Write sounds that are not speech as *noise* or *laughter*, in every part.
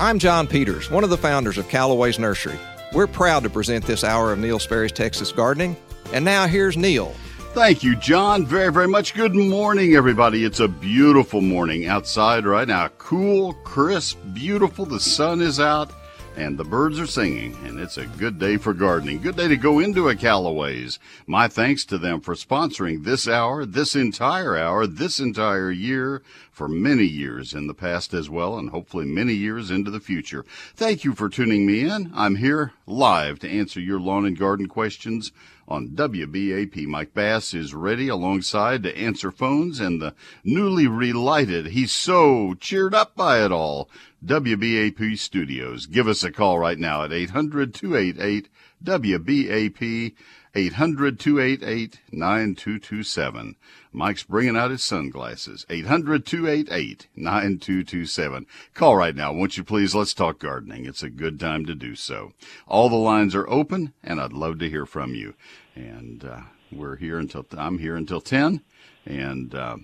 I'm John Peters, one of the founders of Callaway's Nursery. We're proud to present this hour of Neil Sperry's Texas Gardening. And now here's Neil. Thank you, John, very, very much. Good morning, everybody. It's a beautiful morning outside right now. Cool, crisp, beautiful. The sun is out and the birds are singing, and it's a good day for gardening. Good day to go into a Callaway's. My thanks to them for sponsoring this hour, this entire hour, this entire year, for many years in the past as well, and hopefully many years into the future. Thank you for tuning me in. I'm here live to answer your lawn and garden questions on WBAP. Mike Bass is ready alongside to answer phones and the newly relighted. He's so cheered up by it all. WBAP Studios. Give us a call right now at 800 288 WBAP 800 288 9227. Mike's bringing out his sunglasses. 800 288 9227. Call right now, won't you please? Let's talk gardening. It's a good time to do so. All the lines are open, and I'd love to hear from you. And uh, we're here until I'm here until 10, and uh,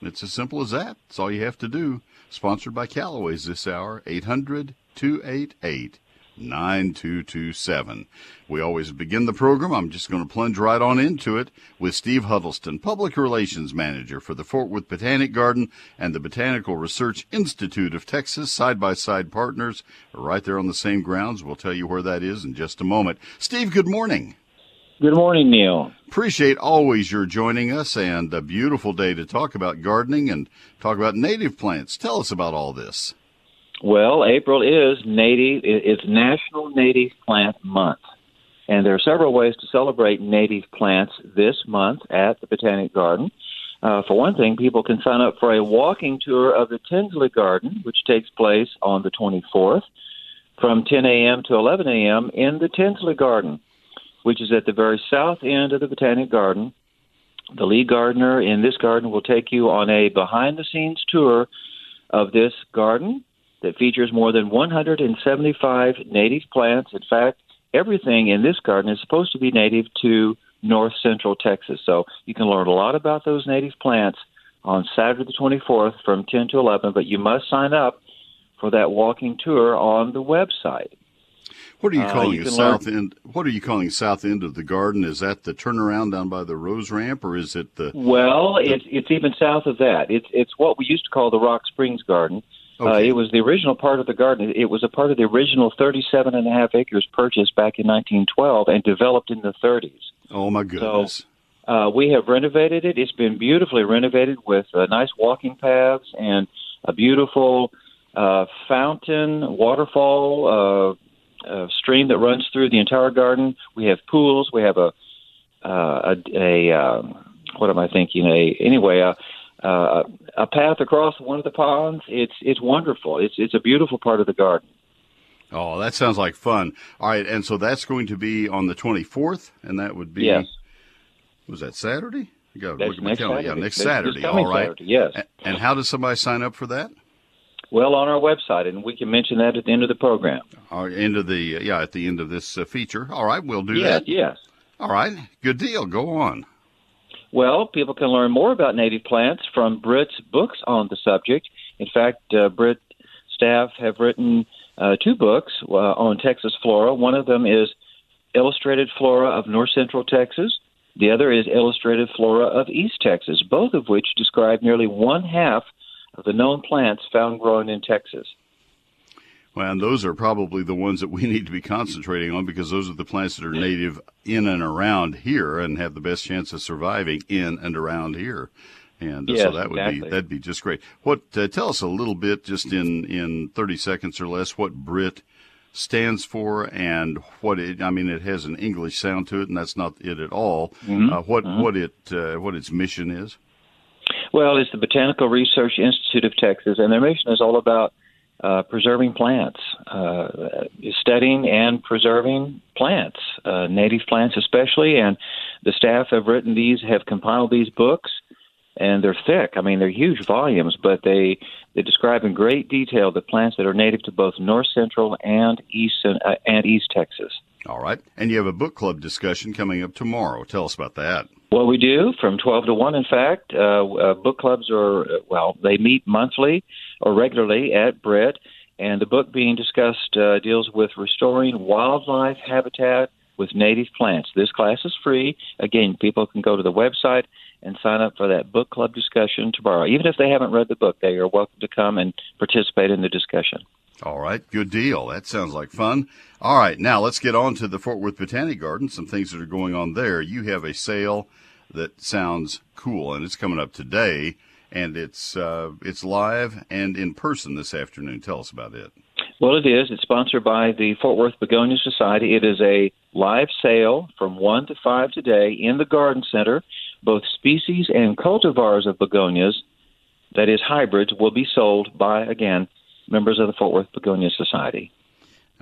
it's as simple as that. It's all you have to do. Sponsored by Callaway's this hour, 800 288 9227. We always begin the program. I'm just going to plunge right on into it with Steve Huddleston, Public Relations Manager for the Fort Worth Botanic Garden and the Botanical Research Institute of Texas, side by side partners, right there on the same grounds. We'll tell you where that is in just a moment. Steve, good morning. Good morning, Neil. Appreciate always your joining us and a beautiful day to talk about gardening and talk about native plants. Tell us about all this. Well, April is native, it's National Native Plant Month. And there are several ways to celebrate native plants this month at the Botanic Garden. Uh, for one thing, people can sign up for a walking tour of the Tinsley Garden, which takes place on the 24th from 10 a.m. to 11 a.m. in the Tinsley Garden which is at the very south end of the Botanic Garden. The lead gardener in this garden will take you on a behind the scenes tour of this garden that features more than 175 native plants. In fact, everything in this garden is supposed to be native to north central Texas. So you can learn a lot about those native plants on Saturday the 24th from 10 to 11, but you must sign up for that walking tour on the website. What are you uh, calling uh, you south learn... end? What are you calling south end of the garden? Is that the turnaround down by the Rose Ramp, or is it the? Well, the... it's it's even south of that. It's it's what we used to call the Rock Springs Garden. Uh, okay. Uh, it was the original part of the garden. It was a part of the original 37 and a half acres purchased back in 1912 and developed in the 30s. Oh my goodness! So, uh, we have renovated it. It's been beautifully renovated with uh, nice walking paths and a beautiful uh, fountain, waterfall, uh, a stream that runs through the entire garden. We have pools. We have a uh, a, a uh, what am I thinking? A anyway a uh, a path across one of the ponds. It's it's wonderful. It's it's a beautiful part of the garden. Oh, that sounds like fun. All right, and so that's going to be on the 24th, and that would be yes. Was that Saturday? You got to look at my calendar. Yeah, next Saturday. All right. Saturday, yes. And how does somebody sign up for that? Well, on our website, and we can mention that at the end of the program. End of the yeah, at the end of this uh, feature. All right, we'll do yes, that. Yes. All right, good deal. Go on. Well, people can learn more about native plants from Brit's books on the subject. In fact, uh, Brit staff have written uh, two books uh, on Texas flora. One of them is Illustrated Flora of North Central Texas. The other is Illustrated Flora of East Texas, both of which describe nearly one half of the known plants found growing in Texas. Well, and those are probably the ones that we *laughs* need to be concentrating on because those are the plants that are native in and around here and have the best chance of surviving in and around here. And uh, yes, so that would exactly. be that'd be just great. What uh, tell us a little bit, just in in thirty seconds or less, what Brit stands for and what it. I mean, it has an English sound to it, and that's not it at all. Mm-hmm. Uh, what mm-hmm. what it uh, what its mission is. Well, it's the Botanical Research Institute of Texas, and their mission is all about uh, preserving plants, uh, studying and preserving plants, uh, native plants especially. And the staff have written these, have compiled these books, and they're thick. I mean, they're huge volumes, but they they describe in great detail the plants that are native to both North Central and East uh, and East Texas. All right, and you have a book club discussion coming up tomorrow. Tell us about that. Well, we do from 12 to 1, in fact. Uh, uh, book clubs are, well, they meet monthly or regularly at Brit, And the book being discussed uh, deals with restoring wildlife habitat with native plants. This class is free. Again, people can go to the website and sign up for that book club discussion tomorrow. Even if they haven't read the book, they are welcome to come and participate in the discussion. All right, good deal. That sounds like fun. All right, now let's get on to the Fort Worth Botanic Garden, some things that are going on there. You have a sale that sounds cool, and it's coming up today, and it's uh, it's live and in person this afternoon. Tell us about it. Well, it is. It's sponsored by the Fort Worth Begonia Society. It is a live sale from 1 to 5 today in the Garden Center. Both species and cultivars of begonias, that is hybrids, will be sold by, again, members of the Fort Worth Begonia Society.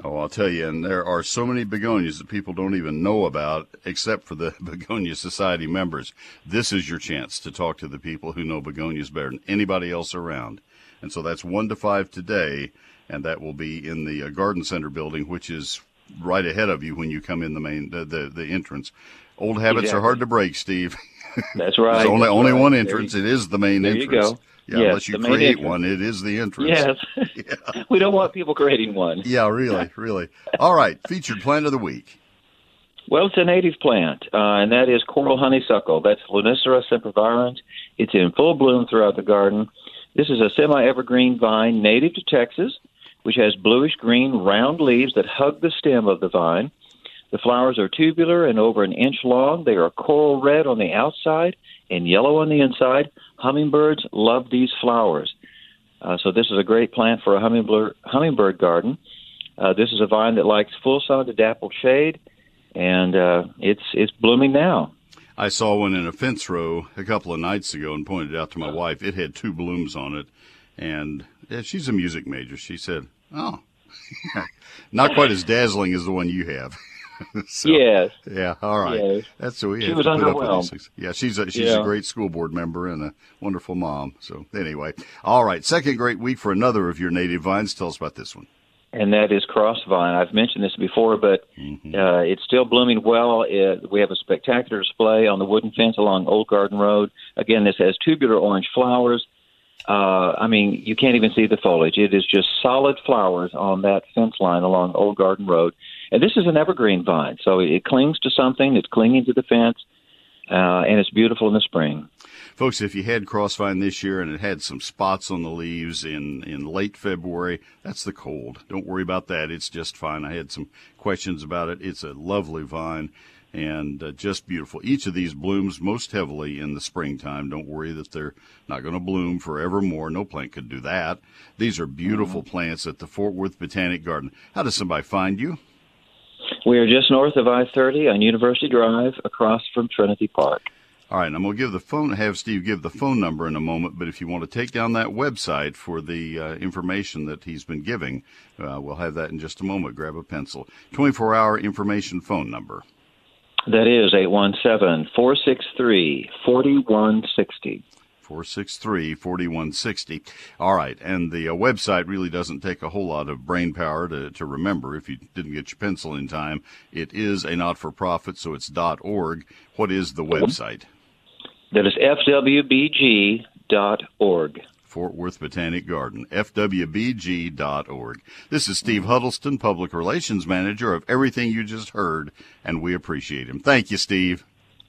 Oh, I'll tell you, and there are so many begonias that people don't even know about, except for the *laughs* Begonia Society members. This is your chance to talk to the people who know begonias better than anybody else around. And so that's one to five today, and that will be in the uh, Garden Center building, which is right ahead of you when you come in the main the the, the entrance. Old habits Exactly. are hard to break, Steve. That's right. *laughs* There's only That's only right. one entrance. you- It is the main entrance. there you go. Yeah, Yes, unless you create entrance. one, it is the entrance. Yes. *laughs* *laughs* we don't want people creating one. Yeah, really, really. All right, featured plant of the week. Well, it's a native plant, uh, and that is coral honeysuckle. That's Lonicera sempervirens. It's in full bloom throughout the garden. This is a semi-evergreen vine native to Texas, which has bluish-green round leaves that hug the stem of the vine. The flowers are tubular and over an inch long. They are coral red on the outside and yellow on the inside. Hummingbirds love these flowers. Uh, so this is a great plant for a hummingbird, hummingbird garden. Uh, this is a vine that likes full sun to dappled shade and uh, it's it's blooming now. I saw one in a fence row a couple of nights ago and pointed out to my wife. It had two blooms on it, and yeah, she's a music major. She said, "Oh, *laughs* not quite as dazzling as the one you have." *laughs* *laughs* so, yes, Yeah. All right. Yes. That's what we She have was to put up with underwhelmed. Yeah, she's a she's Yeah. a great school board member and a wonderful mom. So anyway, all right. Second great week for another of your native vines. Tell us about this one. and that is cross vine. I've mentioned this before, but Mm-hmm. uh, it's still blooming well. It, we have a spectacular display on the wooden fence along Old Garden Road. Again, this has tubular orange flowers. Uh, I mean, you can't even see the foliage. It is just solid flowers on that fence line along Old Garden Road. And this is an evergreen vine, so it clings to something. It's clinging to the fence, uh, and it's beautiful in the spring. Folks, if you had crossvine this year and it had some spots on the leaves in, in late February, that's the cold. Don't worry about that. It's just fine. I had some questions about it. It's a lovely vine and uh, just beautiful. Each of these blooms most heavily in the springtime. Don't worry that they're not going to bloom forevermore. No plant could do that. These are beautiful plants at the Fort Worth Botanic Garden. How does somebody find you? We are just north of I 30 on University Drive, across from Trinity Park. All right, and I'm going to give the phone, have Steve give the phone number in a moment, but if you want to take down that website for the uh, information that he's been giving, uh, we'll have that in just a moment. Grab a pencil. 24 hour information phone number. That is 817 463 4160. 463 4160. All right, and the uh, website really doesn't take a whole lot of brain power to, to remember if you didn't get your pencil in time. It is a not for profit, so it's .dot .org. What is the website? That is fwbg.org. Fort Worth Botanic Garden, fwbg.org. This is Steve Huddleston, Public Relations Manager of everything you just heard, and we appreciate him. Thank you, Steve.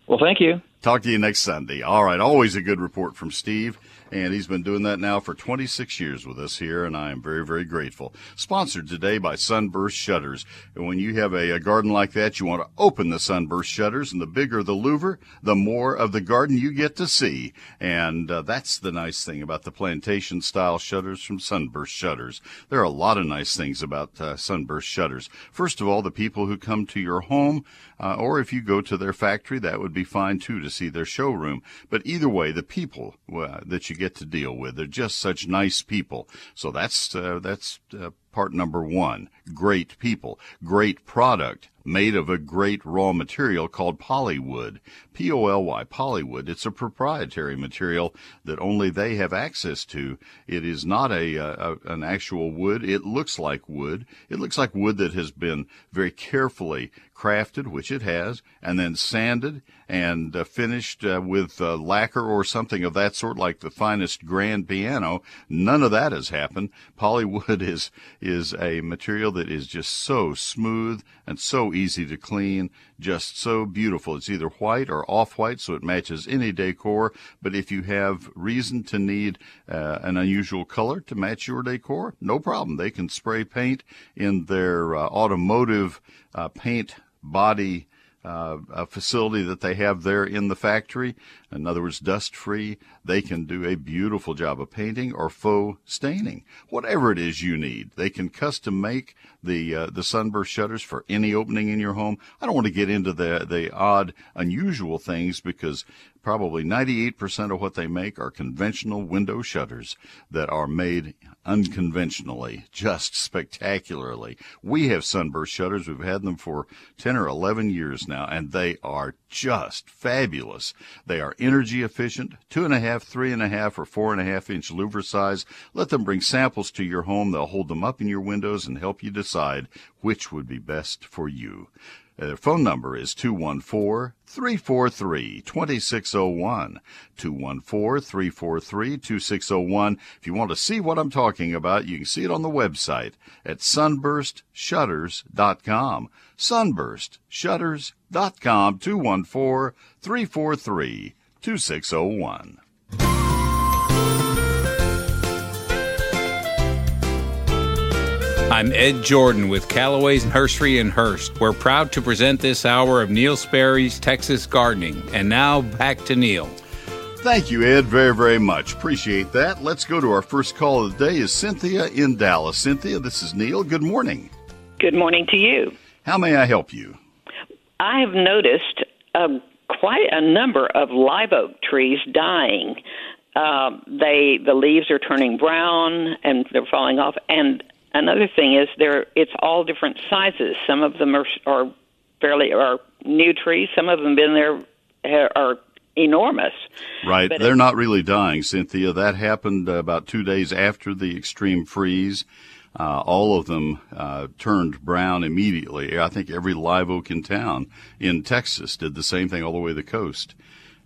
Well, thank you. Talk to you next Sunday. All right, always a good report from Steve, and he's been doing that now for 26 years with us here, and I am very, very grateful. Sponsored today by Sunburst Shutters. And when you have a, a garden like that, you want to open the Sunburst Shutters, and the bigger the louver, the more of the garden you get to see. And uh, that's the nice thing about the plantation style shutters from Sunburst Shutters. There are a lot of nice things about uh, Sunburst Shutters. First of all, the people who come to your home, uh, or if you go to their factory, that would be fine too to see their showroom. But either way, the people uh, that you get to deal with, they're just such nice people. So that's uh, that's uh, part number one. Great people, great product. made of a great raw material called polywood. P O L Y, polywood. It's a proprietary material that only they have access to. It is not a, a, an actual wood. It looks like wood. It looks like wood that has been very carefully crafted, which it has, and then sanded and uh, finished uh, with uh, lacquer or something of that sort, like the finest grand piano. None of that has happened. Polywood *laughs* is is a material that is just so smooth and so easy to clean, just so beautiful. It's either white or off white, so it matches any decor. But if you have reason to need uh, an unusual color to match your decor, no problem. They can spray paint in their uh, automotive uh, paint body uh, a facility that they have there in the factory. In other words, dust free. They can do a beautiful job of painting or faux staining, whatever it is you need. They can custom make the uh, the sunburst shutters for any opening in your home. I don't want to get into the the odd, unusual things because probably 98% of what they make are conventional window shutters that are made unconventionally, just spectacularly. We have sunburst shutters. We've had them for 10 or 11 years now, and they are just fabulous. They are energy efficient, two and a half, three and a half, or four and a half inch louver size. Let them bring samples to your home. They'll hold them up in your windows and help you decide which would be best for you. Their phone number is 214 343 2601. 214 343 2601. If you want to see what I'm talking about, you can see it on the website at sunburstshutters.com. Sunburstshutters.com 214 343 2601. I'm Ed Jordan with Callaway's Nursery in Hurst. We're proud to present this hour of Neil Sperry's Texas Gardening. And now back to Neil. Thank you, Ed, very, very much. Appreciate that. Let's go to our first call of the day is Cynthia in Dallas. Cynthia, this is Neil. Good morning. Good morning to you. How may I help you? I have noticed uh, quite a number of live oak trees dying. Uh, they the leaves are turning brown and they're falling off, and Another thing is there it's all different sizes. Some of them are are fairly are new trees. Some of them been there are enormous. Right, but they're not really dying, Cynthia. That happened about two days after the extreme freeze. Uh, all of them uh, turned brown immediately. I think every live oak in town in Texas did the same thing all the way to the coast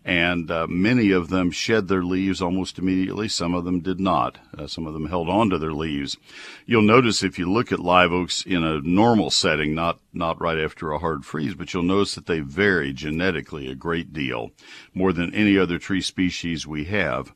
and uh, many of them shed their leaves almost immediately. Some of them did not. Uh, some of them held on to their leaves. You'll notice if you look at live oaks in a normal setting, not not right after a hard freeze, but you'll notice that they vary genetically a great deal, more than any other tree species we have.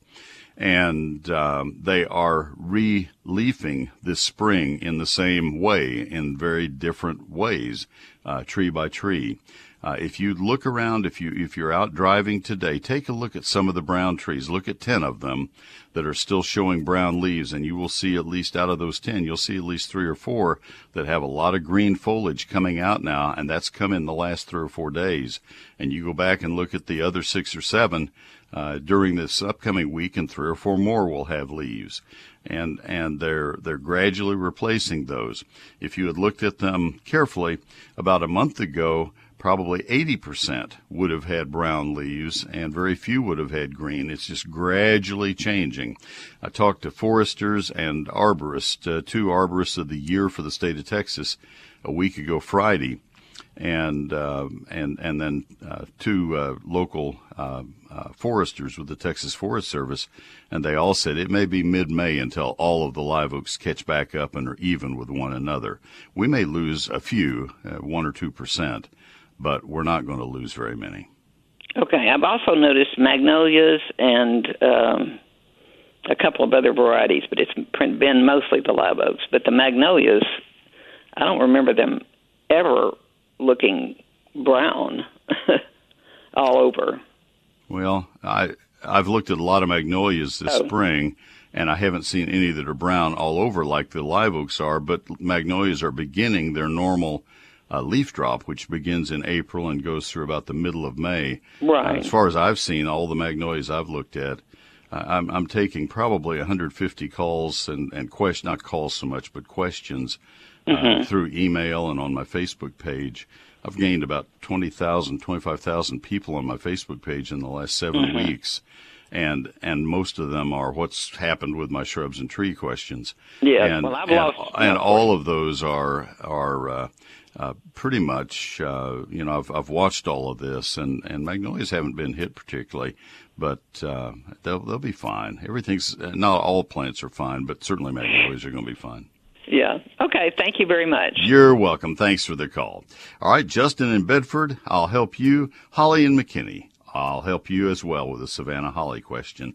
And um, they are re-leafing this spring in the same way, in very different ways, uh, tree by tree. Uh, if you look around, if you if you're out driving today, take a look at some of the brown trees. Look at ten of them that are still showing brown leaves, and you will see at least out of those ten, you'll see at least three or four that have a lot of green foliage coming out now, and that's come in the last three or four days. And you go back and look at the other six or seven uh, during this upcoming week, and three or four more will have leaves and and they're they're gradually replacing those. If you had looked at them carefully about a month ago, probably 80% would have had brown leaves and very few would have had green. It's just gradually changing. I talked to foresters and arborists, uh, two arborists of the year for the state of Texas a week ago Friday. And uh, and and then uh, two uh, local uh, uh, foresters with the Texas Forest Service, and they all said it may be mid-May until all of the live oaks catch back up and are even with one another. We may lose a few, one or two percent, but we're not going to lose very many. Okay, I've also noticed magnolias and um, a couple of other varieties, but it's been mostly the live oaks. But the magnolias, I don't remember them ever looking brown *laughs* all over. Well, I I've looked at a lot of magnolias this oh. spring, and I haven't seen any that are brown all over like the live oaks are. But magnolias are beginning their normal uh, leaf drop, which begins in April and goes through about the middle of May. Right. Uh, as far as I've seen, all the magnolias I've looked at, uh, I'm, I'm taking probably 150 calls and, and questions, not calls so much, but questions uh, mm-hmm. through email and on my Facebook page I've gained about 20,000, 25,000 people on my Facebook page in the last 7 mm-hmm. weeks. And and most of them are what's happened with my shrubs and tree questions. Yeah, and, well, I've and, lost. And all of those are are uh, uh, pretty much, uh, you know, I've, I've watched all of this, and, and magnolias haven't been hit particularly, but uh, they'll they'll be fine. Everything's not all plants are fine, but certainly magnolias are going to be fine. Yeah. Okay. Thank you very much. You're welcome. Thanks for the call. All right, Justin in Bedford, I'll help you. Holly in McKinney. I'll help you as well with a Savannah Holly question.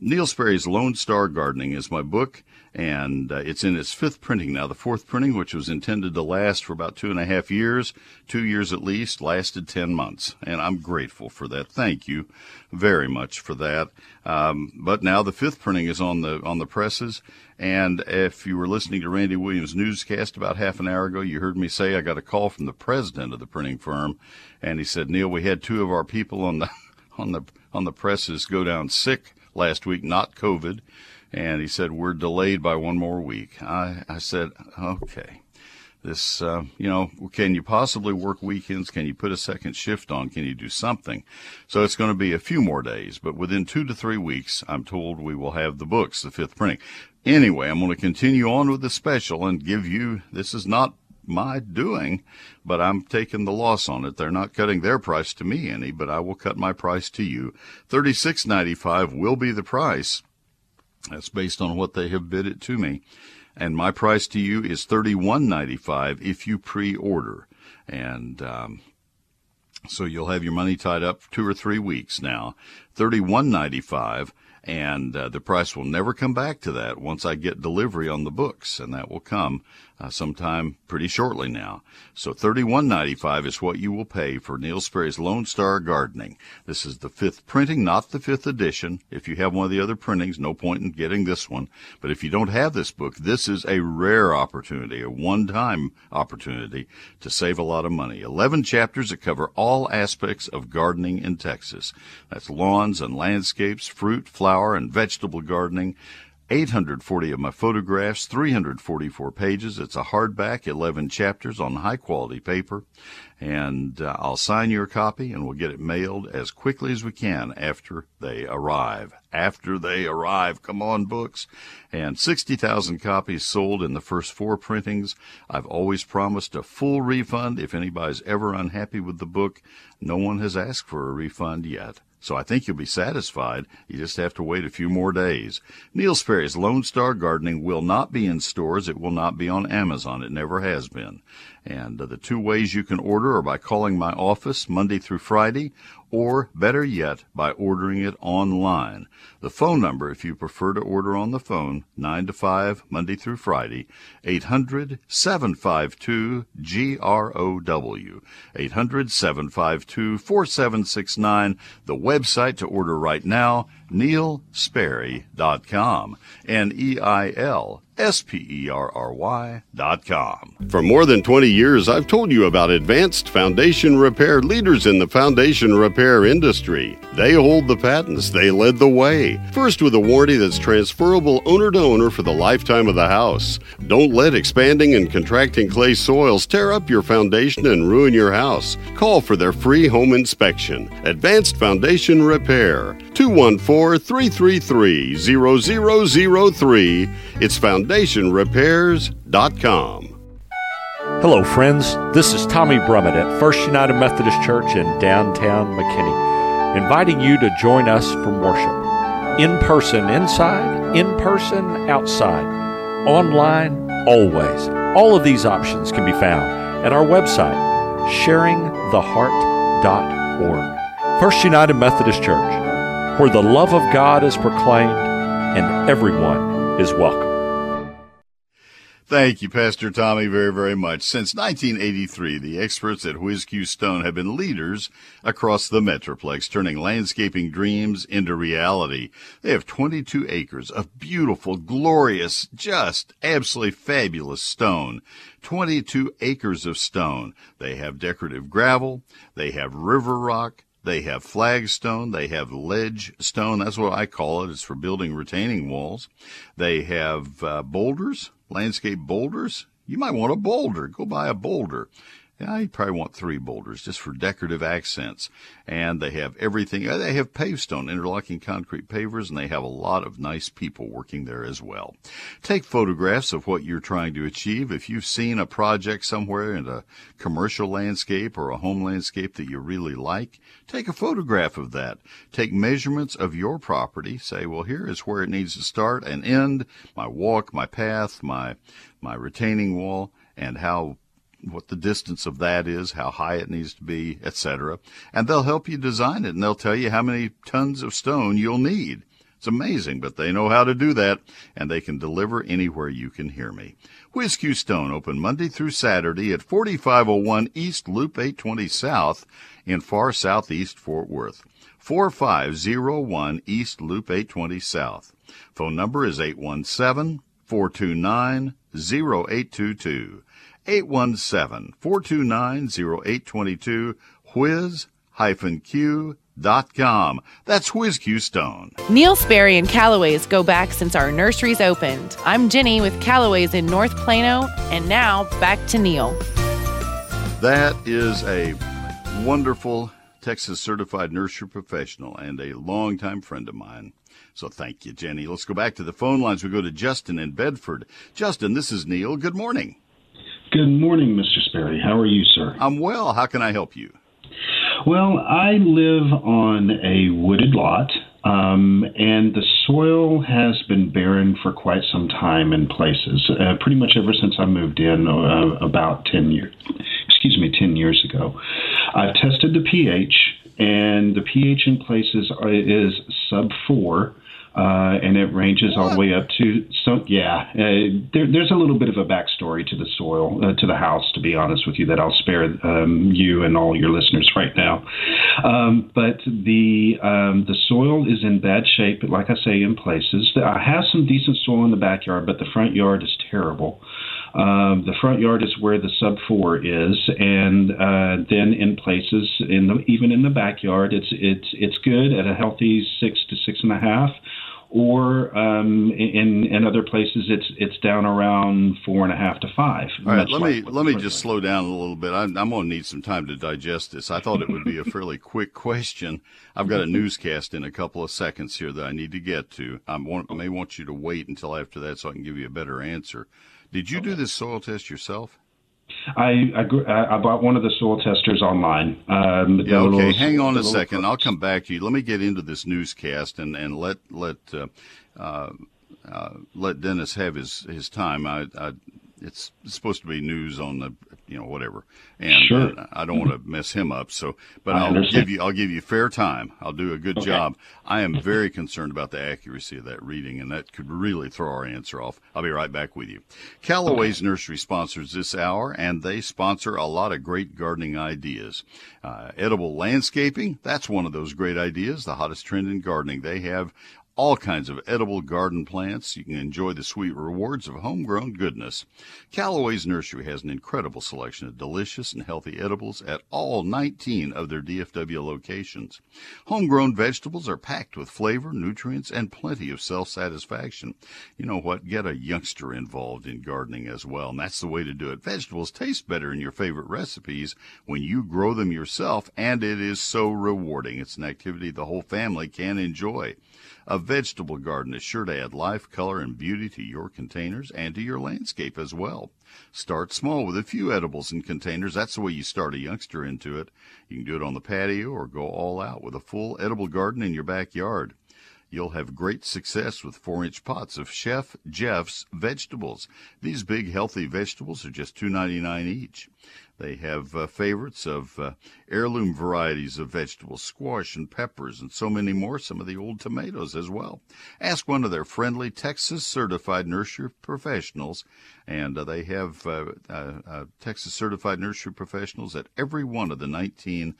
Neil Sperry's Lone Star Gardening is my book and uh, it's in its fifth printing now. The fourth printing, which was intended to last for about two and a half years, two years at least, lasted 10 months. And I'm grateful for that. Thank you very much for that. Um, but now the fifth printing is on the, on the presses. And if you were listening to Randy Williams' newscast about half an hour ago, you heard me say I got a call from the president of the printing firm. And he said, Neil, we had two of our people on the, *laughs* on the, on the presses go down sick last week, not COVID and he said we're delayed by one more week. I I said okay. This, uh, you know, can you possibly work weekends? Can you put a second shift on? Can you do something? So it's going to be a few more days, but within two to three weeks, I'm told we will have the books, the fifth printing. Anyway, I'm going to continue on with the special and give you, this is not my doing, but I'm taking the loss on it. They're not cutting their price to me any, but I will cut my price to you. Thirty-six ninety-five will be the price. That's based on what they have bid it to me. And my price to you is $31.95 if you pre-order. And, um, so you'll have your money tied up two or three weeks now. $31.95 and uh, the price will never come back to that once I get delivery on the books, and that will come uh, sometime pretty shortly now. So thirty-one ninety-five is what you will pay for Neil Sperry's Lone Star Gardening. This is the fifth printing, not the fifth edition. If you have one of the other printings, no point in getting this one. But if you don't have this book, this is a rare opportunity, a one-time opportunity to save a lot of money. Eleven chapters that cover all aspects of gardening in Texas. That's lawns and landscapes, fruit, flower, and vegetable gardening 840 of my photographs, 344 pages. It's a hardback, 11 chapters on high quality paper. And uh, I'll sign your copy and we'll get it mailed as quickly as we can after they arrive. After they arrive. Come on, books. And 60,000 copies sold in the first four printings. I've always promised a full refund if anybody's ever unhappy with the book. No one has asked for a refund yet. So I think you'll be satisfied. You just have to wait a few more days. Neil Sperry's Lone Star Gardening will not be in stores. It will not be on Amazon. It never has been. And uh, the two ways you can order are by calling my office Monday through Friday or better yet, by ordering it online. The phone number, if you prefer to order on the phone, 9 to 5, Monday through Friday, 800 752 GROW. 800 752 4769. The website to order right now, neilsperry.com. N E I L S-P-E-R-R-Y dot com. For more than 20 years, I've told you about advanced foundation repair leaders in the foundation repair industry. They hold the patents. They led the way. First with a warranty that's transferable owner to owner for the lifetime of the house. Don't let expanding and contracting clay soils tear up your foundation and ruin your house. Call for their free home inspection. Advanced Foundation Repair. 214-333-0003. It's foundationrepairs.com. Hello, friends. This is Tommy Brummett at First United Methodist Church in downtown McKinney, inviting you to join us for worship. In person inside, in person outside, online always. All of these options can be found at our website, sharingtheheart.org. First United Methodist Church, where the love of God is proclaimed and everyone is welcome. Thank you, Pastor Tommy, very, very much. Since 1983, the experts at Whiz-Q Stone have been leaders across the Metroplex, turning landscaping dreams into reality. They have 22 acres of beautiful, glorious, just absolutely fabulous stone. 22 acres of stone. They have decorative gravel. They have river rock. They have flagstone. They have ledge stone. That's what I call it. It's for building retaining walls. They have uh, boulders landscape boulders, you might want a boulder. Go buy a boulder. Yeah, you probably want three boulders just for decorative accents. And they have everything. Uh, they have pavestone, interlocking concrete pavers, and they have a lot of nice people working there as well. Take photographs of what you're trying to achieve. If you've seen a project somewhere in a commercial landscape or a home landscape that you really like, take a photograph of that. Take measurements of your property. Say, well, here is where it needs to start and end, my walk, my path, my, my retaining wall, and how what the distance of that is, how high it needs to be, etc. And they'll help you design it and they'll tell you how many tons of stone you'll need. It's amazing, but they know how to do that and they can deliver anywhere you can hear me. WhizQ Stone open Monday through Saturday at 4501 East Loop 820 South in far southeast Fort Worth. 4501 East Loop 820 South. Phone number is 817 429 0822. 817-429-0822, whiz-q.com. That's WhizQ Stone. Neil Sperry and Callaway's go back since our nurseries opened. I'm Jenny with Callaway's in North Plano, and now back to Neil. That is a wonderful Texas certified nursery professional and a longtime friend of mine. So thank you, Jenny. Let's go back to the phone lines. We go to Justin in Bedford. Justin, this is Neil. Good morning. Good morning, Mr. Sperry. How are you, sir? I'm well. How can I help you? Well, I live on a wooded lot, um, and the soil has been barren for quite some time in places, uh, pretty much ever since I moved in uh, about 10 years, excuse me, 10 years ago. I've tested the pH, and the pH in places is sub 4 uh, and it ranges all the way up to so yeah. Uh, there, there's a little bit of a backstory to the soil, uh, to the house, to be honest with you, that I'll spare um, you and all your listeners right now. Um, but the um, the soil is in bad shape, like I say, in places. I have some decent soil in the backyard, but the front yard is terrible. Um, the front yard is where the sub four is, and uh, then in places, in the, even in the backyard, it's it's it's good at a healthy six to six and a half or um, in in other places it's it's down around four and a half to five. All right, let me let me just slow down a little bit. I'm, I'm going to need some time to digest this. I thought it would be a *laughs* fairly quick question. I've got a newscast in a couple of seconds here that I need to get to. I want, may want you to wait until after that so I can give you a better answer. Did you okay. do this soil test yourself? I, I, I bought one of the soil testers online. Um, yeah, okay. Little, Hang on a second. I'll come back to you. Let me get into this newscast and, and let let uh, uh, uh, let Dennis have his his time. I, I it's supposed to be news on the you know whatever. And, sure. and I don't want to mess him up so but I will give you I'll give you fair time. I'll do a good okay. job. I am very concerned about the accuracy of that reading and that could really throw our answer off. I'll be right back with you. Callaway's okay. Nursery sponsors this hour and they sponsor a lot of great gardening ideas. Uh, edible landscaping that's one of those great ideas the hottest trend in gardening. They have all kinds of edible garden plants. You can enjoy the sweet rewards of homegrown goodness. Callaway's Nursery has an incredible selection of delicious and healthy edibles at all 19 of their DFW locations. Homegrown vegetables are packed with flavor, nutrients, and plenty of self-satisfaction. You know what? Get a youngster involved in gardening as well, and that's the way to do it. Vegetables taste better in your favorite recipes when you grow them yourself, and it is so rewarding. It's an activity the whole family can enjoy. A vegetable garden is sure to add life, color, and beauty to your containers and to your landscape as well. Start small with a few edibles in containers. That's the way you start a youngster into it. You can do it on the patio or go all out with a full edible garden in your backyard. You'll have great success with four inch pots of Chef Jeff's vegetables. These big healthy vegetables are just $2.99 each. They have uh, favorites of uh, heirloom varieties of vegetables, squash and peppers, and so many more, some of the old tomatoes as well. Ask one of their friendly Texas certified nursery professionals, and uh, they have uh, uh, uh, Texas certified nursery professionals at every one of the 19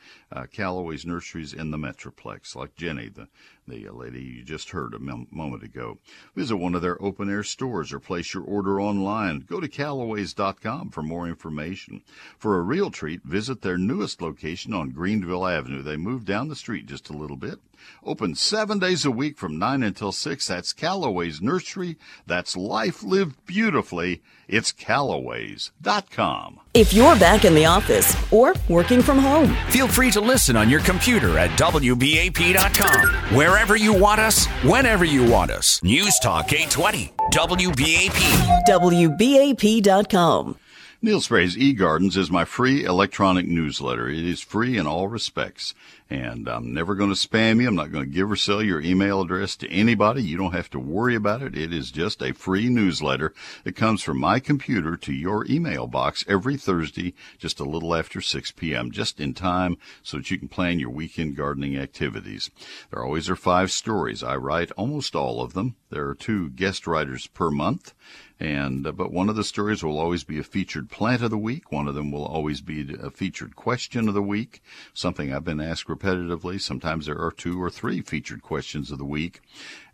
Callaway's nurseries in the Metroplex, like Jenny, the, the uh, lady you just heard a moment ago. Visit one of their open air stores or place your order online. Go to callaways.com for more information. For for a real treat, visit their newest location on Greenville Avenue. They moved down the street just a little bit. Open seven days a week from 9 until 6. That's Callaway's Nursery. That's life lived beautifully. It's Callaways.com. If you're back in the office or working from home, feel free to listen on your computer at WBAP.com. Wherever you want us, whenever you want us. News Talk 820, WBAP. WBAP.com. Neil Sperry's eGardens is my free electronic newsletter. It is free in all respects. And I'm never going to spam you. I'm not going to give or sell your email address to anybody. You don't have to worry about it. It is just a free newsletter that comes from my computer to your email box every Thursday, just a little after 6 p.m., just in time so that you can plan your weekend gardening activities. There always are five stories. I write almost all of them. There are two guest writers per month. And uh, but one of the stories will always be a featured plant of the week. One of them will always be a featured question of the week, something I've been asked repetitively. Sometimes there are two or three featured questions of the week,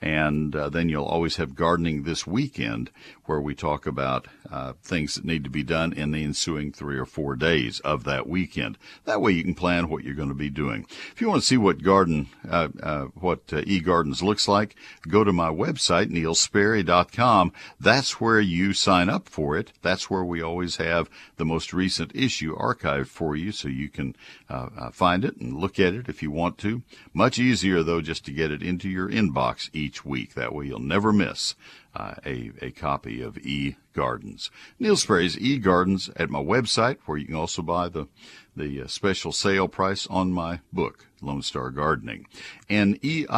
and uh, then you'll always have gardening this weekend, where we talk about uh, things that need to be done in the ensuing three or four days of that weekend. That way, you can plan what you're going to be doing. If you want to see what garden, uh, uh what uh, eGardens looks like, go to my website neilsperry.com. That's where you sign up for it. That's where we always have the most recent issue archived for you, so you can uh, find it and look at it if you want to. Much easier though, just to get it into your inbox each each week. That way you'll never miss uh, a, a copy of E Gardens. Neil Sperry's E Gardens at my website, where you can also buy the, the uh, special sale price on my book, Lone Star Gardening. N-E-I-L-S-P-E-R-R-Y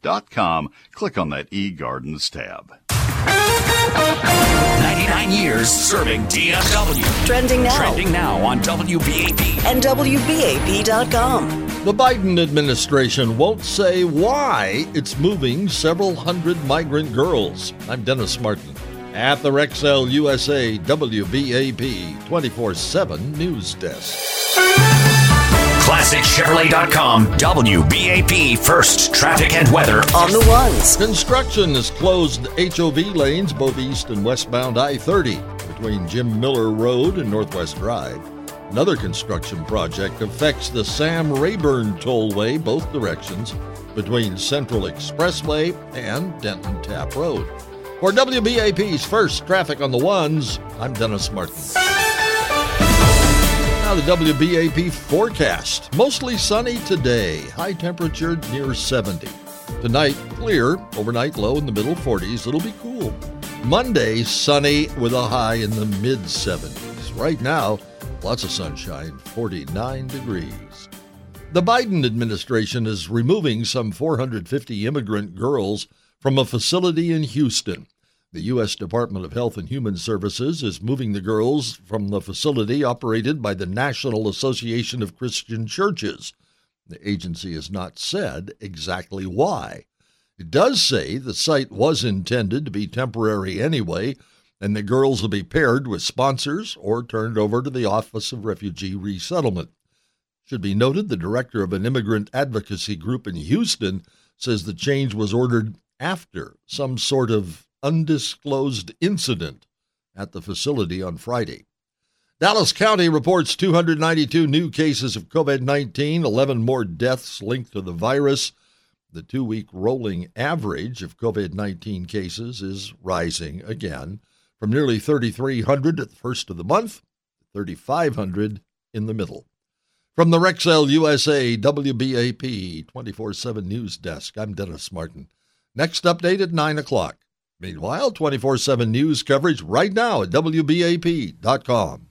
dot com. Click on that E Gardens tab. 99 years serving DFW. Trending now. Trending now on WBAP. And WBAP.com. The Biden administration won't say why it's moving several hundred migrant girls. I'm Dennis Martin. At the Rexel USA WBAP 24 7 News Desk. ClassicChevrolet.com, WBAP First Traffic and Weather. On the ones. Construction has closed HOV lanes both east and westbound I 30 between Jim Miller Road and Northwest Drive. Another construction project affects the Sam Rayburn Tollway both directions between Central Expressway and Denton Tap Road. For WBAP's first Traffic on the Ones, I'm Dennis Martin. Now, the WBAP forecast. Mostly sunny today, high temperature near 70. Tonight, clear, overnight low in the middle 40s. It'll be cool. Monday, sunny with a high in the mid 70s. Right now, lots of sunshine, 49 degrees. The Biden administration is removing some 450 immigrant girls from a facility in Houston. The U.S. Department of Health and Human Services is moving the girls from the facility operated by the National Association of Christian Churches. The agency has not said exactly why. It does say the site was intended to be temporary anyway, and the girls will be paired with sponsors or turned over to the Office of Refugee Resettlement. Should be noted the director of an immigrant advocacy group in Houston says the change was ordered after some sort of undisclosed incident at the facility on Friday. Dallas County reports 292 new cases of COVID 19, 11 more deaths linked to the virus. The two week rolling average of COVID 19 cases is rising again from nearly 3,300 at the first of the month to 3,500 in the middle. From the Rexel USA WBAP 24 7 News Desk, I'm Dennis Martin. Next update at 9 o'clock. Meanwhile, 24 7 news coverage right now at WBAP.com.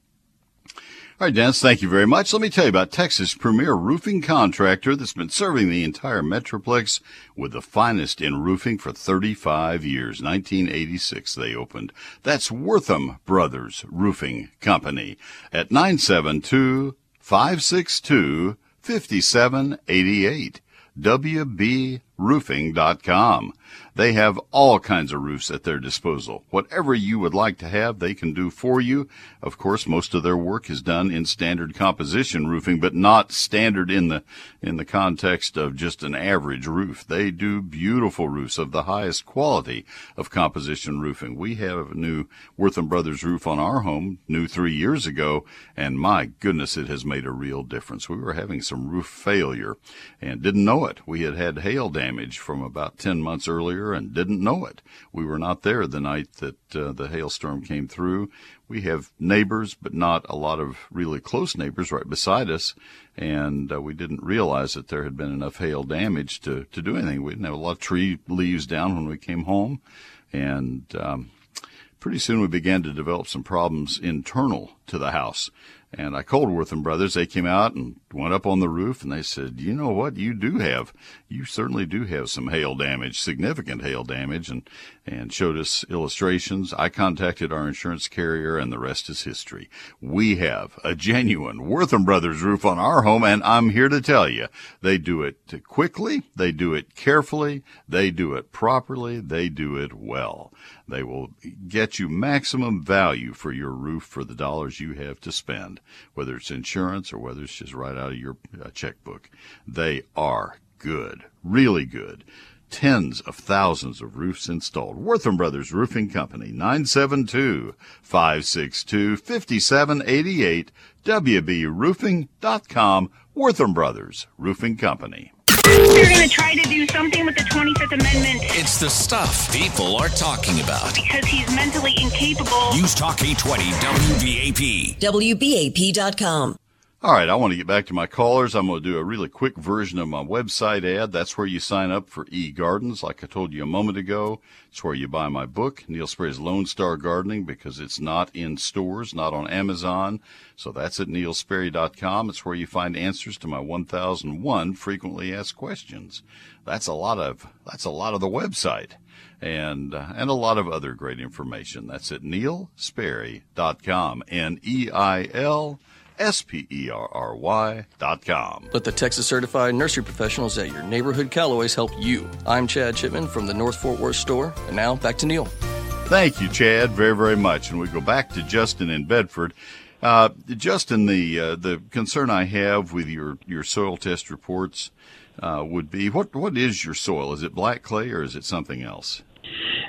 All right, Dennis, thank you very much. Let me tell you about Texas' premier roofing contractor that's been serving the entire Metroplex with the finest in roofing for 35 years. 1986 they opened. That's Wortham Brothers Roofing Company at 972 562 5788. WB roofing.com. They have all kinds of roofs at their disposal. Whatever you would like to have, they can do for you. Of course, most of their work is done in standard composition roofing, but not standard in the, in the context of just an average roof. They do beautiful roofs of the highest quality of composition roofing. We have a new Wortham Brothers roof on our home, new three years ago, and my goodness, it has made a real difference. We were having some roof failure and didn't know it. We had had hail damage from about 10 months earlier and didn't know it. We were not there the night that uh, the hailstorm came through. We have neighbors, but not a lot of really close neighbors right beside us. And uh, we didn't realize that there had been enough hail damage to, to do anything. We didn't have a lot of tree leaves down when we came home. And, um, pretty soon we began to develop some problems internal to the house. And I called Wortham Brothers. They came out and went up on the roof and they said, you know what? You do have, you certainly do have some hail damage, significant hail damage and, and showed us illustrations. I contacted our insurance carrier and the rest is history. We have a genuine Wortham Brothers roof on our home and I'm here to tell you they do it quickly. They do it carefully. They do it properly. They do it well. They will get you maximum value for your roof for the dollars you have to spend, whether it's insurance or whether it's just right out of your uh, checkbook. They are good, really good. Tens of thousands of roofs installed. Wortham Brothers Roofing Company, 972 562 5788, WBRoofing.com, Wortham Brothers Roofing Company. They're going to try to do something with the 25th Amendment. It's the stuff people are talking about. Because he's mentally incapable. Use Talk 820 WBAP. WBAP.com. All right, I want to get back to my callers. I'm going to do a really quick version of my website ad. That's where you sign up for eGardens, like I told you a moment ago. It's where you buy my book, Neil Sperry's Lone Star Gardening, because it's not in stores, not on Amazon. So that's at neilsperry.com. It's where you find answers to my 1001 frequently asked questions. That's a lot of, that's a lot of the website and uh, and a lot of other great information. That's at neilsperry.com. N E I L S-P-E-R-R-Y dot com. Let the Texas certified nursery professionals at your neighborhood Callaways help you. I'm Chad Chipman from the North Fort Worth store. And now back to Neil. Thank you, Chad, very, very much. And we go back to Justin in Bedford. Uh, Justin, the uh, the concern I have with your, your soil test reports uh, would be what what is your soil? Is it black clay or is it something else?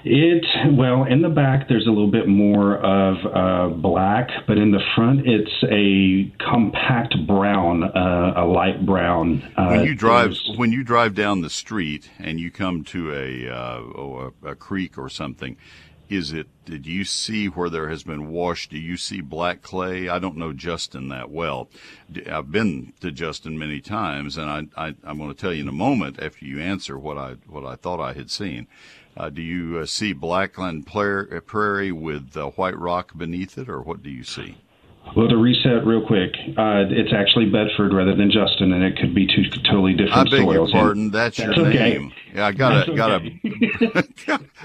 It well in the back there's a little bit more of uh, black, but in the front it's a compact brown, uh, a light brown. Uh, when you drive when you drive down the street and you come to a uh, oh, a, a creek or something, is it did you see where there has been washed? Do you see black clay? I don't know justin that well. I've been to justin many times and i, I i'm going to tell you in a moment after you answer what i what i thought i had seen uh, do you uh, see blackland prairie with uh, white rock beneath it or what do you see well, to reset real quick, uh, it's actually Bedford rather than Justin, and it could be two totally different soils. I beg soils. your pardon. That's, That's your okay. name. Yeah, I got a got a. *laughs* *laughs*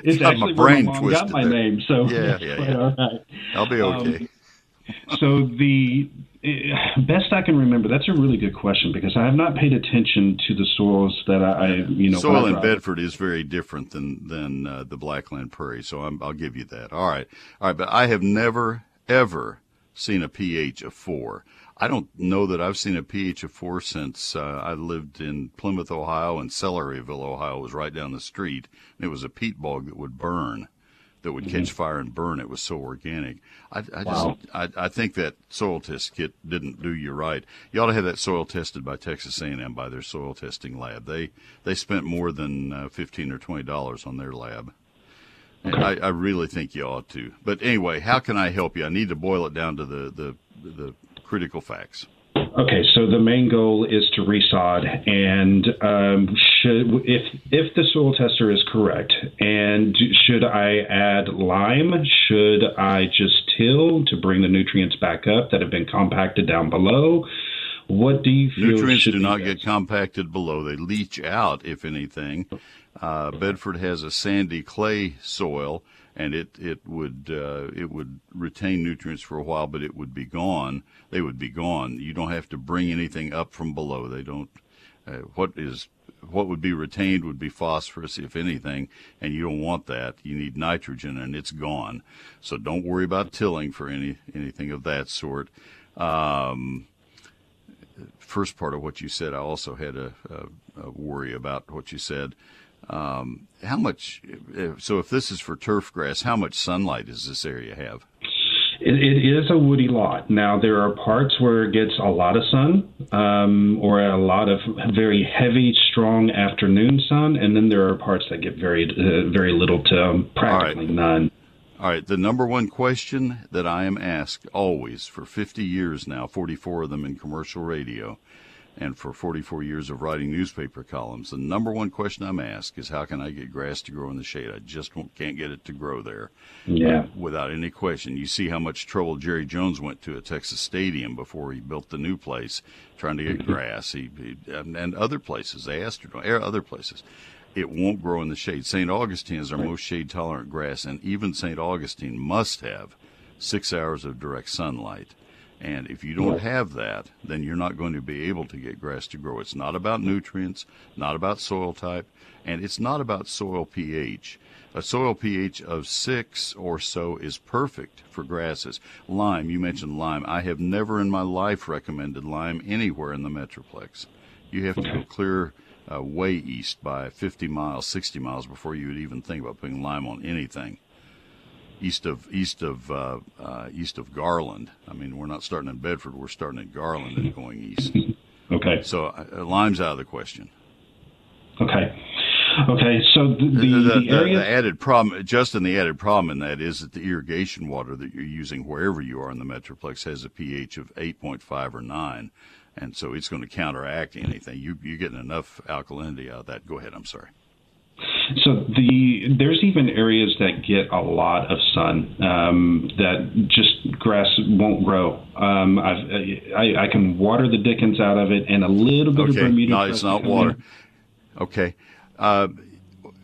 it's got actually my brain my mom twisted. got my there. name, so yeah, *laughs* yeah, yeah. all right. I'll be okay. Um, so the *sighs* best I can remember, that's a really good question because I have not paid attention to the soils that I, I you know. soil in Bedford is very different than than uh, the Blackland Prairie, so I'm, I'll give you that. All right, all right, but I have never ever seen a pH of four. I don't know that I've seen a pH of four since uh, I lived in Plymouth, Ohio, and Celeryville, Ohio was right down the street. And it was a peat bog that would burn, that would catch fire and burn. It was so organic. I, I just, I, I think that soil test kit didn't do you right. You ought to have that soil tested by Texas A&M by their soil testing lab. They they spent more than uh, fifteen or twenty dollars on their lab. And I, I really think you ought to. But anyway, how can I help you? I need to boil it down to the the, the critical facts. Okay, so the main goal is to resod, and um, should if if the soil tester is correct, and should I add lime? Should I just till to bring the nutrients back up that have been compacted down below? What do you feel Nutrients do not get compacted below; they leach out, if anything. Uh, Bedford has a sandy clay soil, and it it would uh, it would retain nutrients for a while, but it would be gone. They would be gone. You don't have to bring anything up from below. They don't. Uh, what is what would be retained would be phosphorus, if anything, and you don't want that. You need nitrogen, and it's gone. So don't worry about tilling for any anything of that sort. Um, first part of what you said, I also had a, a, a worry about what you said. Um, how much? So if this is for turf grass, how much sunlight does this area have? It, it is a woody lot. Now there are parts where it gets a lot of sun, um, or a lot of very heavy, strong afternoon sun, and then there are parts that get very, uh, very little to um, practically right. none. All right. The number one question that I am asked always for 50 years now, 44 of them in commercial radio, and for 44 years of writing newspaper columns, the number one question I'm asked is how can I get grass to grow in the shade? I just can't get it to grow there. Yeah. without any question. You see how much trouble Jerry Jones went to at Texas Stadium before he built the new place, trying to get mm-hmm. grass. He, he and, and, other places, they asked er, other places. It won't grow in the shade. St. Augustine is our most shade tolerant grass, and even St. Augustine must have six hours of direct sunlight. And if you don't have that, then you're not going to be able to get grass to grow. It's not about nutrients, not about soil type, and it's not about soil pH. A soil pH of six or so is perfect for grasses. Lime, you mentioned lime. I have never in my life recommended lime anywhere in the Metroplex. You have to go clear uh, way east by 50 miles, 60 miles before you would even think about putting lime on anything east of east of uh, uh, east of Garland. I mean, we're not starting in Bedford; we're starting at Garland and going east. Okay. So uh, Lime's out of the question. Okay. Okay. So the the, the, the, area... the, added problem, Justin, the added problem in that is that the irrigation water that you're using wherever you are in the metroplex has a pH of 8.5 or 9, and so it's going to counteract anything. You you're getting enough alkalinity out of that. Go ahead. I'm sorry. So the there's even areas that get a lot of sun um, that just grass won't grow. Um, I, I can water the dickens out of it, and a little bit okay. of Bermuda. No, it's not water. In. Okay. Uh,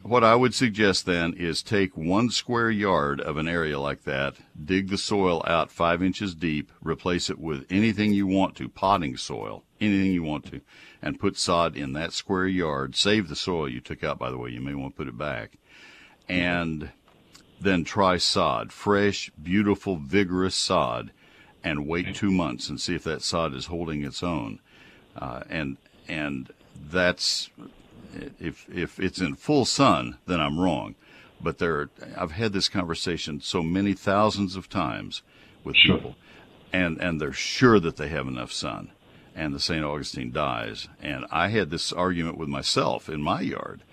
what I would suggest then is take one square yard of an area like that, dig the soil out five inches deep, replace it with anything you want to, potting soil, anything you want to, and put sod in that square yard. Save the soil you took out, by the way. You may want to put it back. And then try sod, fresh, beautiful, vigorous sod, and wait two months and see if that sod is holding its own. Uh, and and that's if if it's in full sun, then I'm wrong. But there, I've had this conversation so many thousands of times with sure. people, and and they're sure that they have enough sun, and the St. Augustine dies. And I had this argument with myself in my yard,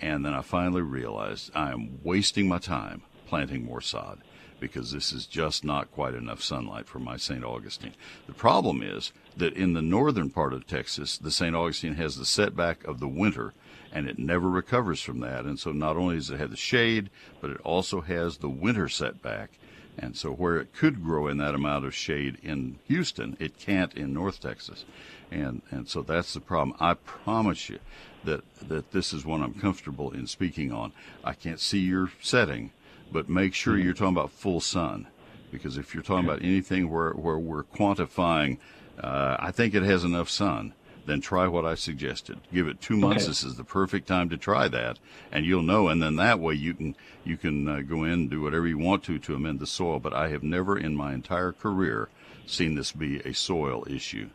and then I finally realized I am wasting my time planting more sod because this is just not quite enough sunlight for my St. Augustine. The problem is that in the northern part of Texas, the St. Augustine has the setback of the winter and it never recovers from that. And so not only does it have the shade, but it also has the winter setback. And so where it could grow in that amount of shade in Houston, it can't in North Texas. And and so that's the problem. I promise you that that this is one I'm comfortable in speaking on. I can't see your setting, but make sure mm-hmm. you're talking about full sun. Because if you're talking about anything where, where we're quantifying, uh, I think it has enough sun then try what I suggested. Give it two months. Okay. This is the perfect time to try that, and you'll know. And then that way you can you can uh, go in and do whatever you want to to amend the soil. But I have never in my entire career seen this be a soil issue.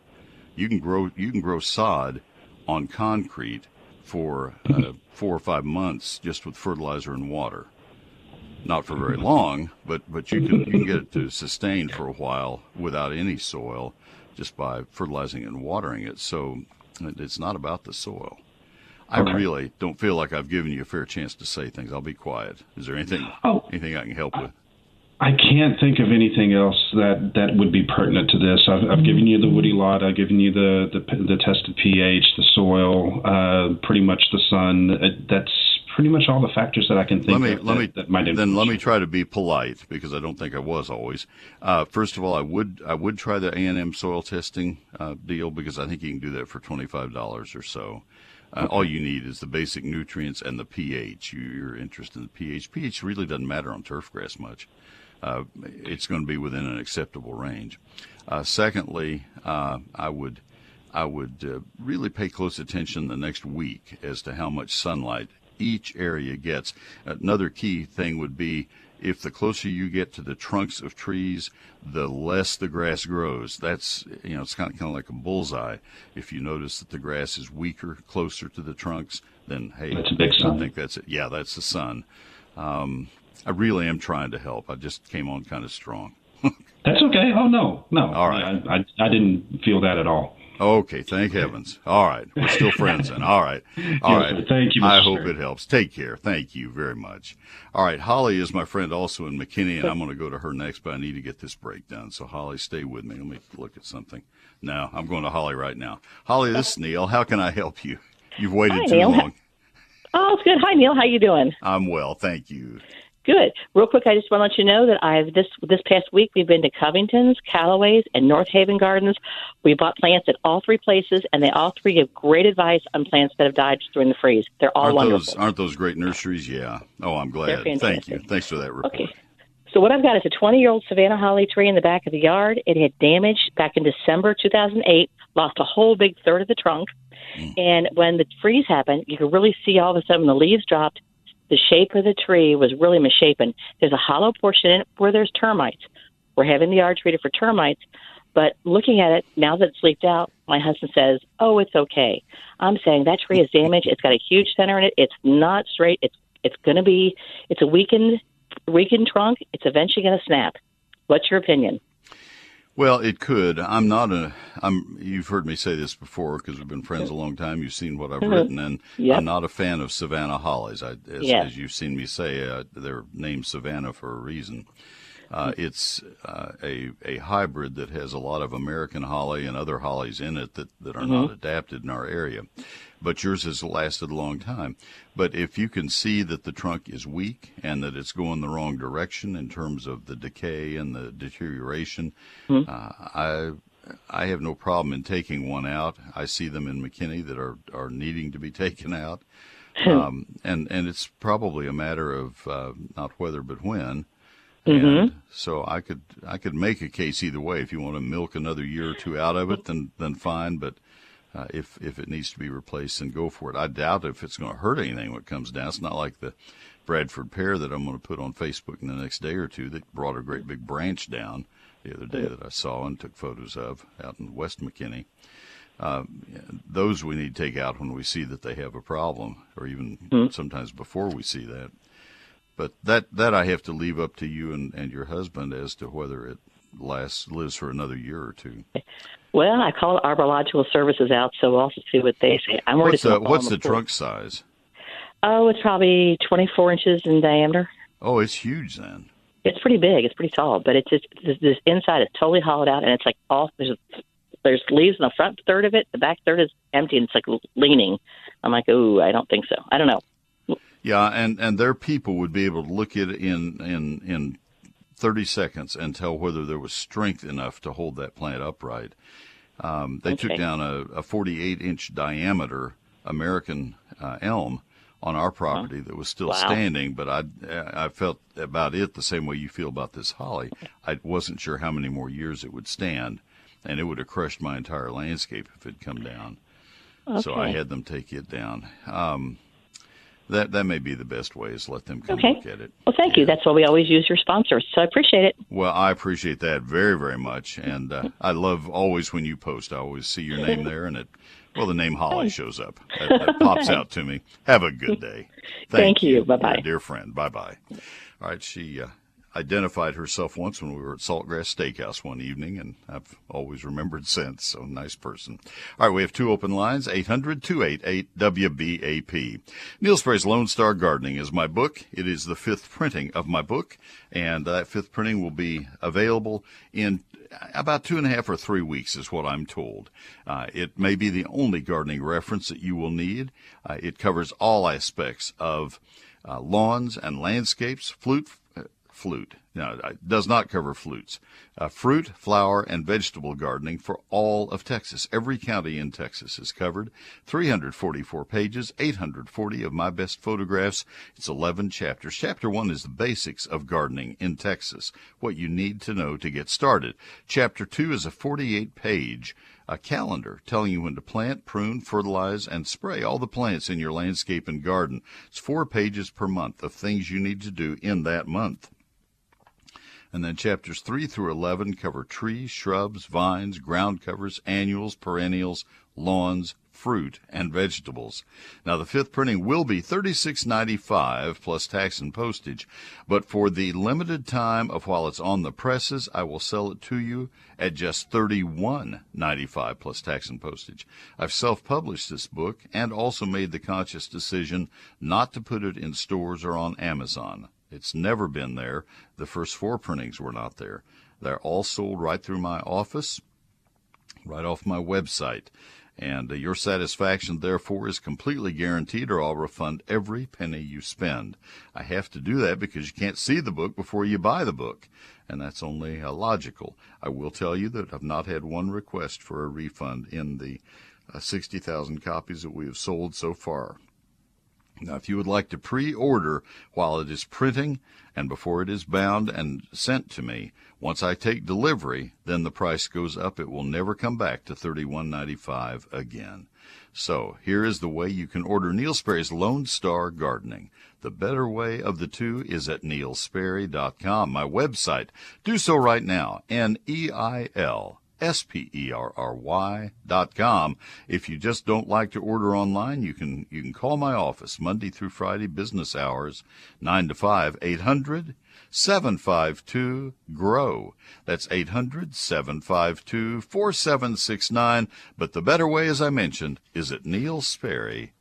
You can grow you can grow sod on concrete for uh, four or five months just with fertilizer and water. Not for very long, but but you can you can get it to sustain for a while without any soil just by fertilizing and watering it. So it's not about the soil. I okay. really don't feel like I've given you a fair chance to say things. I'll be quiet. Is there anything oh, anything I can help with? I can't think of anything else that, that would be pertinent to this. I've, I've given you the woody lot. I've given you the the, the tested pH, the soil, uh, pretty much the sun. That's pretty much all the factors that I can think let me, of let that, me, that might influence. Then let me try to be polite because I don't think I was always. Uh, first of all, I would I would try the A and M soil testing uh, deal because I think you can do that for twenty five dollars or so. Uh. All you need is the basic nutrients and the pH. You, are interested in the pH. pH really doesn't matter on turf grass much. Uh, it's going to be within an acceptable range. Uh, secondly, uh, I would I would uh, really pay close attention the next week as to how much sunlight each area gets. Another key thing would be if the closer you get to the trunks of trees, the less the grass grows. That's you know it's kind of kind of like a bullseye. If you notice that the grass is weaker closer to the trunks, then hey, that's a big sun. I think that's it. Yeah, that's the sun. Um, I really am trying to help. I just came on kind of strong. *laughs* that's okay. Oh no, no. All right. I, I, I didn't feel that at all. Okay, thank heavens. All right, we're still friends then. All right, *laughs* all Yes, right. thank you, Mr. I hope it helps. Take care. Thank you very much. All right, Holly is my friend also in McKinney, and I'm going to go to her next, but I need to get this break done. So Holly, stay with me. Let me look at something. No, I'm going to Holly right now. Holly, this is Neil. How can I help you? You've waited Hi, too Neil. long. *laughs* Oh, it's good. Hi, Neil. How you doing? I'm well, thank you. Good. Real quick, I just want to let you know that I've this this past week we've been to Covington's, Callaway's, and North Haven Gardens. We bought plants at all three places, and they all three give great advice on plants that have died during the freeze. They're all aren't wonderful. those aren't those great nurseries? Yeah. Oh, I'm glad. Thank you. Thanks for that report. Okay. So what I've got is a 20 year old Savannah holly tree in the back of the yard. It had damage back in December 2008, lost a whole big third of the trunk. Mm. And when the freeze happened, you could really see all of a sudden the leaves dropped. The shape of the tree was really misshapen. There's a hollow portion in it where there's termites. We're having the yard treated for termites. But looking at it now that it's leaked out, my husband says, "Oh, it's okay." I'm saying that tree is damaged. It's got a huge center in it. It's not straight. It's it's going to be. It's a weakened weakened trunk. It's eventually going to snap. What's your opinion? Well, it could. I'm not a. I'm. You've heard me say this before because we've been friends a long time. You've seen what I've written, and *laughs* Yep. I'm not a fan of Savannah hollies. I, as, Yeah. as you've seen me say, uh, they're named Savannah for a reason. Uh, it's uh, a a hybrid that has a lot of American holly and other hollies in it that, that are not Mhm. adapted in our area. But yours has lasted a long time. But if you can see that the trunk is weak and that it's going the wrong direction in terms of the decay and the deterioration, Mhm. uh, I I have no problem in taking one out. I see them in McKinney that are, are needing to be *laughs* taken out. Um, and, and it's probably a matter of uh, not whether but when. Mhm. And so I could I could make a case either way. If you want to milk another year or two out of it, then then fine. But uh, if if it needs to be replaced, then go for it. I doubt if it's going to hurt anything when it comes down. It's not like the Bradford pear that I'm going to put on Facebook in the next day or two that brought a great big branch down the other day that I saw and took photos of out in West McKinney. Uh, those we need to take out when we see that they have a problem, or even sometimes before we see that. But that that I have to leave up to you and, and your husband as to whether it lasts lives for another year or two. Well, I called Arborilogical Services out, so we'll also see what they say. I'm worried What's the what's the trunk size? Oh, it's probably 24 inches in diameter. Oh, it's huge then. It's pretty big. It's pretty tall, but it's just this, this inside is totally hollowed out, and it's like all there's there's leaves in the front third of it. The back third is empty, and it's like leaning. I'm like, ooh, I don't think so. I don't know. Yeah, and and their people would be able to look at it in in in 30 seconds and tell whether there was strength enough to hold that plant upright. Um, they took down a, a 48 inch diameter American uh, elm on our property that was still Wow. standing, but I I felt about it the same way you feel about this holly. I wasn't sure how many more years it would stand, and it would have crushed my entire landscape if it had come down. So I had them take it down. Um, that that may be the best way is let them come Okay. look at it. Well, thank you. That's why we always use your sponsors, so I appreciate it. Well, I appreciate that very very much, and uh, I love always when you post. I always see your name there, and it well the name Holly shows up. That, that *laughs* pops out to me. Have a good day. Thank you. you. Bye-bye. Dear friend. Bye bye. All right, she. Uh, Identified herself once when we were at Saltgrass Steakhouse one evening, and I've always remembered since. So nice person. All right, we have two open lines 800 288 WBAP. Neil Sperry's Lone Star Gardening is my book. It is the fifth printing of my book, and that fifth printing will be available in about two and a half or three weeks, is what I'm told. Uh, it may be the only gardening reference that you will need. Uh, it covers all aspects of uh, lawns and landscapes, flute, uh, flute. No, it does not cover flutes. Uh, fruit, flower, and vegetable gardening for all of Texas. Every county in Texas is covered. 344 pages, 840 of my best photographs. It's 11 chapters. Chapter 1 is the basics of gardening in Texas, what you need to know to get started. Chapter 2 is a 48 page a calendar telling you when to plant, prune, fertilize, and spray all the plants in your landscape and garden. It's four pages per month of things you need to do in that month. And then chapters 3 through 11 cover trees, shrubs, vines, ground covers, annuals, perennials, lawns, fruit, and vegetables. Now the fifth printing will be $36.95 plus tax and postage, but for the limited time of while it's on the presses, I will sell it to you at just $31.95 plus tax and postage. I've self-published this book and also made the conscious decision not to put it in stores or on Amazon. It's never been there. The first four printings were not there. They're all sold right through my office, right off my website. And uh, your satisfaction, therefore, is completely guaranteed, or I'll refund every penny you spend. I have to do that because you can't see the book before you buy the book, and that's only uh, logical. I will tell you that I've not had one request for a refund in the uh, 60,000 copies that we have sold so far. Now, if you would like to pre order while it is printing and before it is bound and sent to me, once I take delivery, then the price goes up. It will never come back to $31.95 again. So, here is the way you can order Neil Sperry's Lone Star Gardening. The better way of the two is at neilsperry.com, my website. Do so right now. N E I L S-P-E-R-R-Y dot com. If you just don't like to order online, you can, you can call my office Monday through Friday business hours, 9 to 5, 800 752 GROW. That's 800 752 4769. But the better way, as I mentioned, is at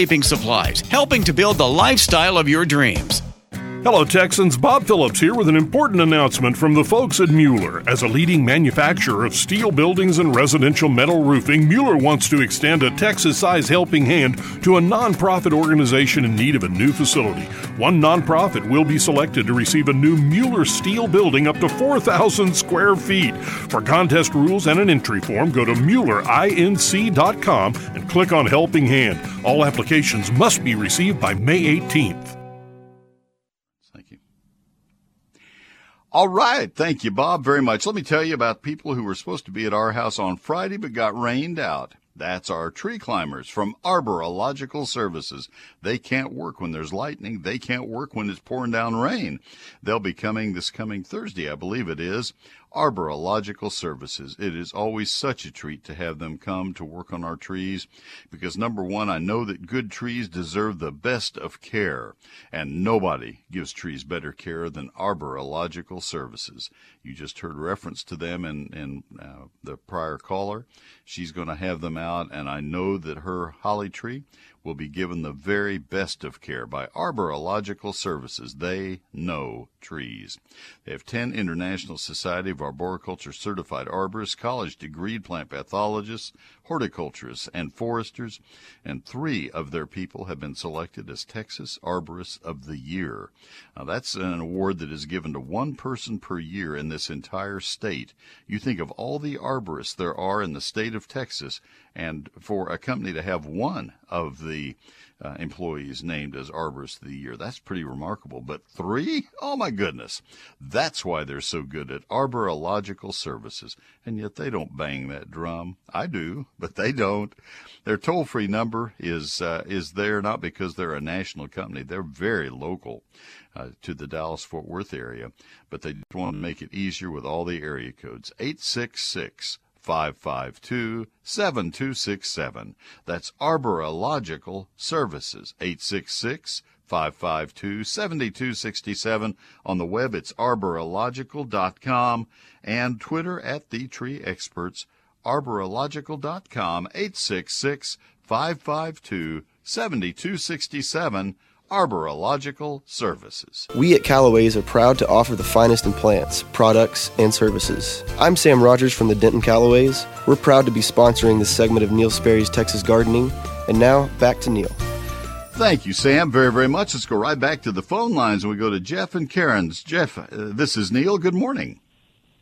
landscaping supplies, helping to build the lifestyle of your dreams. Hello, Texans. Bob Phillips here with an important announcement from the folks at Mueller. As a leading manufacturer of steel buildings and residential metal roofing, Mueller wants to extend a Texas sized helping hand to a nonprofit organization in need of a new facility. One nonprofit will be selected to receive a new Mueller steel building up to 4,000 square feet. For contest rules and an entry form, go to MuellerINC.com and click on Helping Hand. All applications must be received by May 18th. All right. Thank you, Bob, very much. Let me tell you about people who were supposed to be at our house on Friday but got rained out. That's our tree climbers from Arborilogical Services. They can't work when there's lightning. They can't work when it's pouring down rain. They'll be coming this coming Thursday, I believe it is. Arborilogical Services. It is always such a treat to have them come to work on our trees because number one, I know that good trees deserve the best of care and nobody gives trees better care than Arborilogical Services. You just heard reference to them in, in uh, the prior caller. She's going to have them out and I know that her holly tree will be given the very best of care by Arborilogical Services. They know trees. They have 10 International Society of Arboriculture certified arborists, college degreed plant pathologists, horticulturists, and foresters, and three of their people have been selected as Texas Arborists of the Year. Now, that's an award that is given to one person per year in this entire state. You think of all the arborists there are in the state of Texas, and for a company to have one of the uh, employees named as Arborist of the Year. That's pretty remarkable. But three? Oh my goodness. That's why they're so good at arborilogical services. And yet they don't bang that drum. I do, but they don't. Their toll free number is, uh, is there not because they're a national company. They're very local. Uh, to the Dallas Fort Worth area, but they want to make it easier with all the area codes. 866 552 7267. That's Arborilogical Services, 866 552 7267. On the web, it's arborilogical.com and Twitter at The Tree Experts, arborilogical.com, 866 552 7267. Arborilogical Services. We at Callaway's are proud to offer the finest in plants, products, and services. I'm Sam Rogers from the Denton Callaways. We're proud to be sponsoring this segment of Neil Sperry's Texas Gardening. And now, back to Neil. Thank you, Sam, very, very much. Let's go right back to the phone lines and we go to Jeff and Karen's. Jeff, uh, this is Neil. Good morning.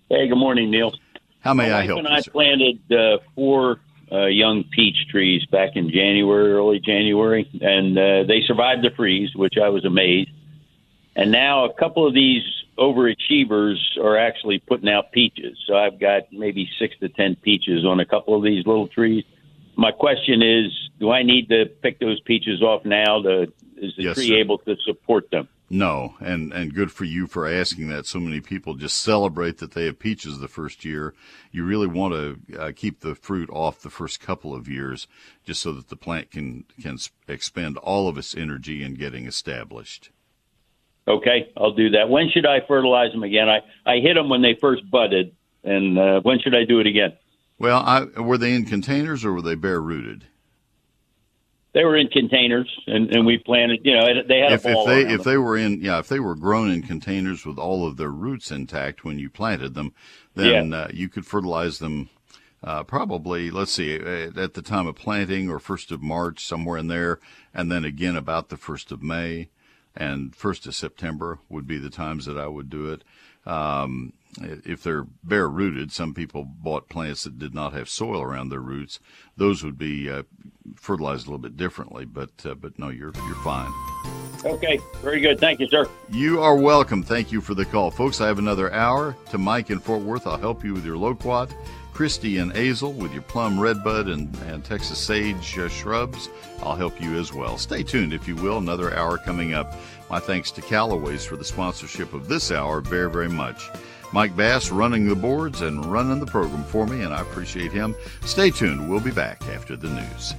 Hey, good morning, Neil. How may My I wife help and you? I sir? planted uh, four uh, young peach trees back in January, early January, and uh, they survived the freeze, which I was amazed. And now a couple of these overachievers are actually putting out peaches. So I've got maybe six to ten peaches on a couple of these little trees. My question is, do I need to pick those peaches off now? To, is the Yes, tree sir. able to support them? No, and and good for you for asking that. So many people just celebrate that they have peaches the first year. You really want to uh, keep the fruit off the first couple of years, just so that the plant can can expend all of its energy in getting established. Okay, I'll do that. When should I fertilize them again? I I hit them when they first budded, and uh, when should I do it again? Well, I, were they in containers or were they bare rooted? They were in containers, and, and we planted. You know, they had If, a ball if they if them. they were in yeah if they were grown in containers with all of their roots intact when you planted them, then uh, you could fertilize them. Uh, probably, let's see, uh, at the time of planting or first of March, somewhere in there, and then again about the first of May and first of September would be the times that I would do it. Um, if they're bare rooted, some people bought plants that did not have soil around their roots. Those would be uh, fertilized a little bit differently, but uh, but no, you're you're fine. Okay, very good. Thank you, sir. You are welcome. Thank you for the call, folks. I have another hour to Mike in Fort Worth. I'll help you with your loquat. Christy and Azle with your plum redbud and, and Texas sage uh, shrubs. I'll help you as well. Stay tuned, if you will. Another hour coming up. My thanks to Callaway's for the sponsorship of this hour very, very much. Mike Bass running the boards and running the program for me, and I appreciate him. Stay tuned. We'll be back after the news.